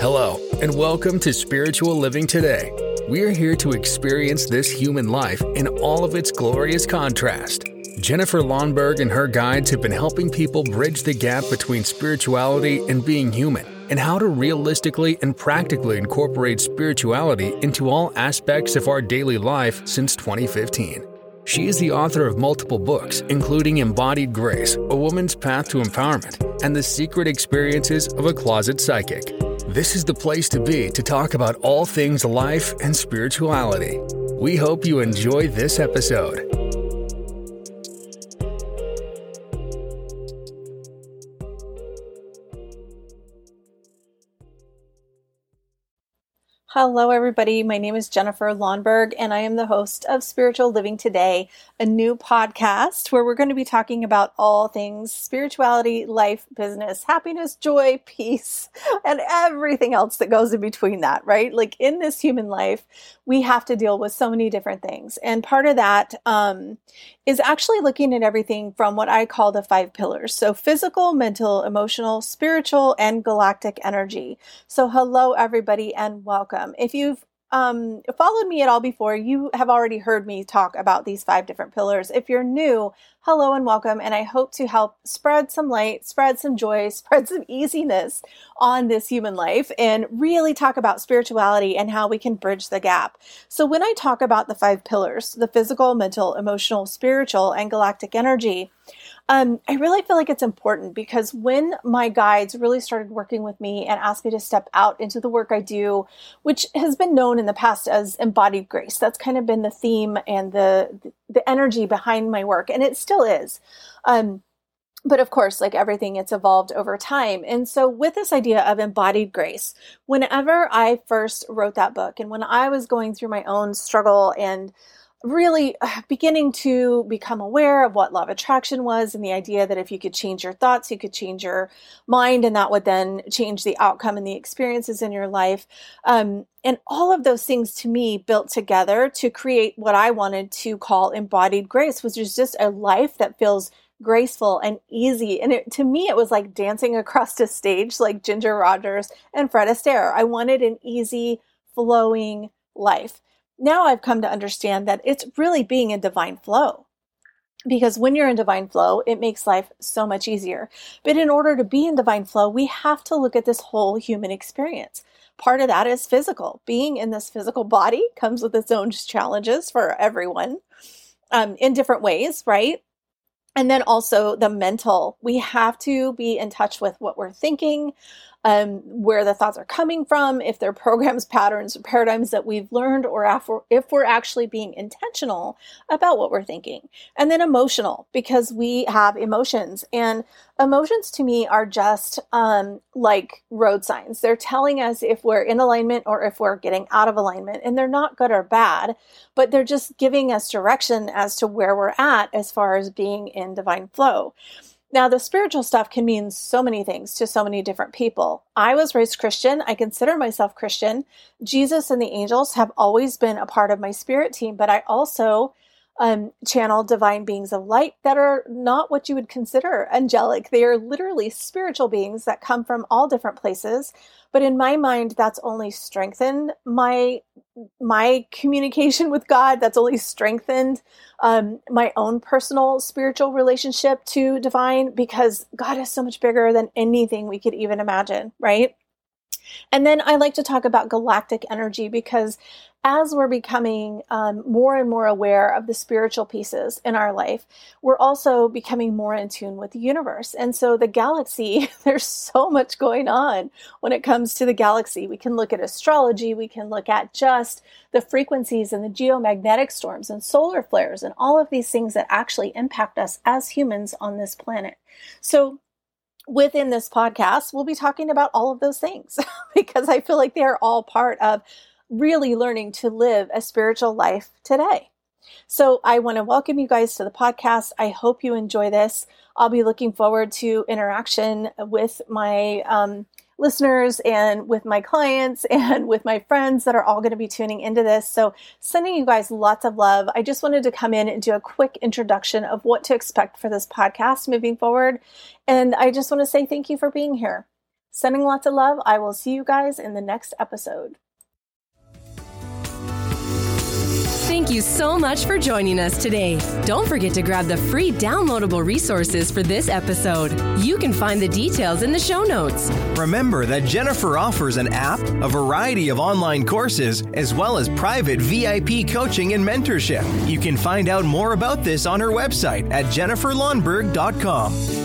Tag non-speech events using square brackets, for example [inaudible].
Hello, and welcome to Spiritual Living Today. We're here to experience this human life in all of its glorious contrast. Jennifer Lonnberg and her guides have been helping people bridge the gap between spirituality and being human, and how to realistically and practically incorporate spirituality into all aspects of our daily life since 2015. She is the author of multiple books, including Embodied Grace, A Woman's Path to Empowerment, and The Secret Experiences of a Closet Psychic. This is the place to be to talk about all things life and spirituality. We hope you enjoy this episode. Hello, everybody. My name is Jennifer Lonnberg, and I am the host of Spiritual Living Today, a new podcast where we're going to be talking about all things spirituality, life, business, happiness, joy, [laughs] peace, and everything else that goes in between that, right? Like in this human life, we have to deal with so many different things. And part of that um, is actually looking at everything from what I call the five pillars. So physical, mental, emotional, spiritual, and galactic energy. So hello, everybody, and welcome. If you've um, followed me at all before, you have already heard me talk about these five different pillars. If you're new, hello and welcome. And I hope to help spread some light, spread some joy, [laughs] spread some easiness on this human life and really talk about spirituality and how we can bridge the gap. So when I talk about the five pillars, the physical, mental, emotional, spiritual, and galactic energy, um, I really feel like it's important because when my guides really started working with me and asked me to step out into the work I do, which has been known in the past as embodied grace, that's kind of been the theme and the the energy behind my work, and it still is. Um, but of course, like everything, it's evolved over time. And so, with this idea of embodied grace, whenever I first wrote that book and when I was going through my own struggle and really uh, beginning to become aware of what law of attraction was and the idea that if you could change your thoughts, you could change your mind, and that would then change the outcome and the experiences in your life. Um, and all of those things to me built together to create what I wanted to call embodied grace, which is just a life that feels graceful and easy. And it, to me, it was like dancing [laughs] across a stage like Ginger Rogers and Fred Astaire. I wanted an easy, flowing life now I've come to understand that it's really being in divine flow. Because when you're in divine flow, it makes life so much easier. But in order to be in divine flow, we have to look at this whole human experience. Part of that is physical. Being in this physical body comes with its own challenges for everyone um, in different ways, right? And then also the mental. We have to be in touch with what we're thinking, um, where the thoughts are coming from, if they're [laughs] programs, patterns, paradigms that we've learned, or if we're actually being intentional about what we're thinking. And then emotional, because we have emotions. And emotions to me are just um, like road signs. They're telling us if we're in alignment or if we're getting out of alignment. And they're not good or bad, but they're just giving us direction as to where we're at as far as being in divine flow. Now, the spiritual stuff can mean so many things to so many different people. I was raised Christian. I consider myself Christian. Jesus and the angels have always been a part of my spirit team, but I also um, channel divine beings of light that are not what you would consider angelic. They are literally spiritual beings that come from all different places. But in my mind, that's only strengthened my my communication with God. That's only strengthened um, my own personal spiritual relationship to divine because God is so much bigger than anything we could even imagine. Right. And then I like to talk about galactic energy because as we're becoming um, more and more aware of the spiritual pieces in our life, we're also becoming more in tune with the universe. And so, the galaxy, [laughs] there's so much going on when it comes to the galaxy. We can look at astrology, we can look at just the frequencies and the geomagnetic storms and solar flares and all of these things that actually impact us as humans on this planet. So, within this podcast, we'll be talking about all of those things [laughs] because I feel like they're all part of really learning to live a spiritual life today. So I want to welcome you guys to the podcast. I hope you enjoy this. I'll be looking forward to interaction with my um, listeners and with my clients [laughs] and with my friends that are all going to be tuning into this. So, sending you guys lots of love. I just wanted to come in and do a quick introduction of what to expect for this podcast moving forward. And I just want to say thank you for being here. Sending lots of love. I will see you guys in the next episode. Thank you so much for joining us today. Don't forget to grab the free downloadable resources for this episode. You can find the details in the show notes. Remember that Jennifer offers an app, a variety of online courses, as well as private VIP coaching and mentorship. You can find out more about this on her website at jenniferlonnberg.com.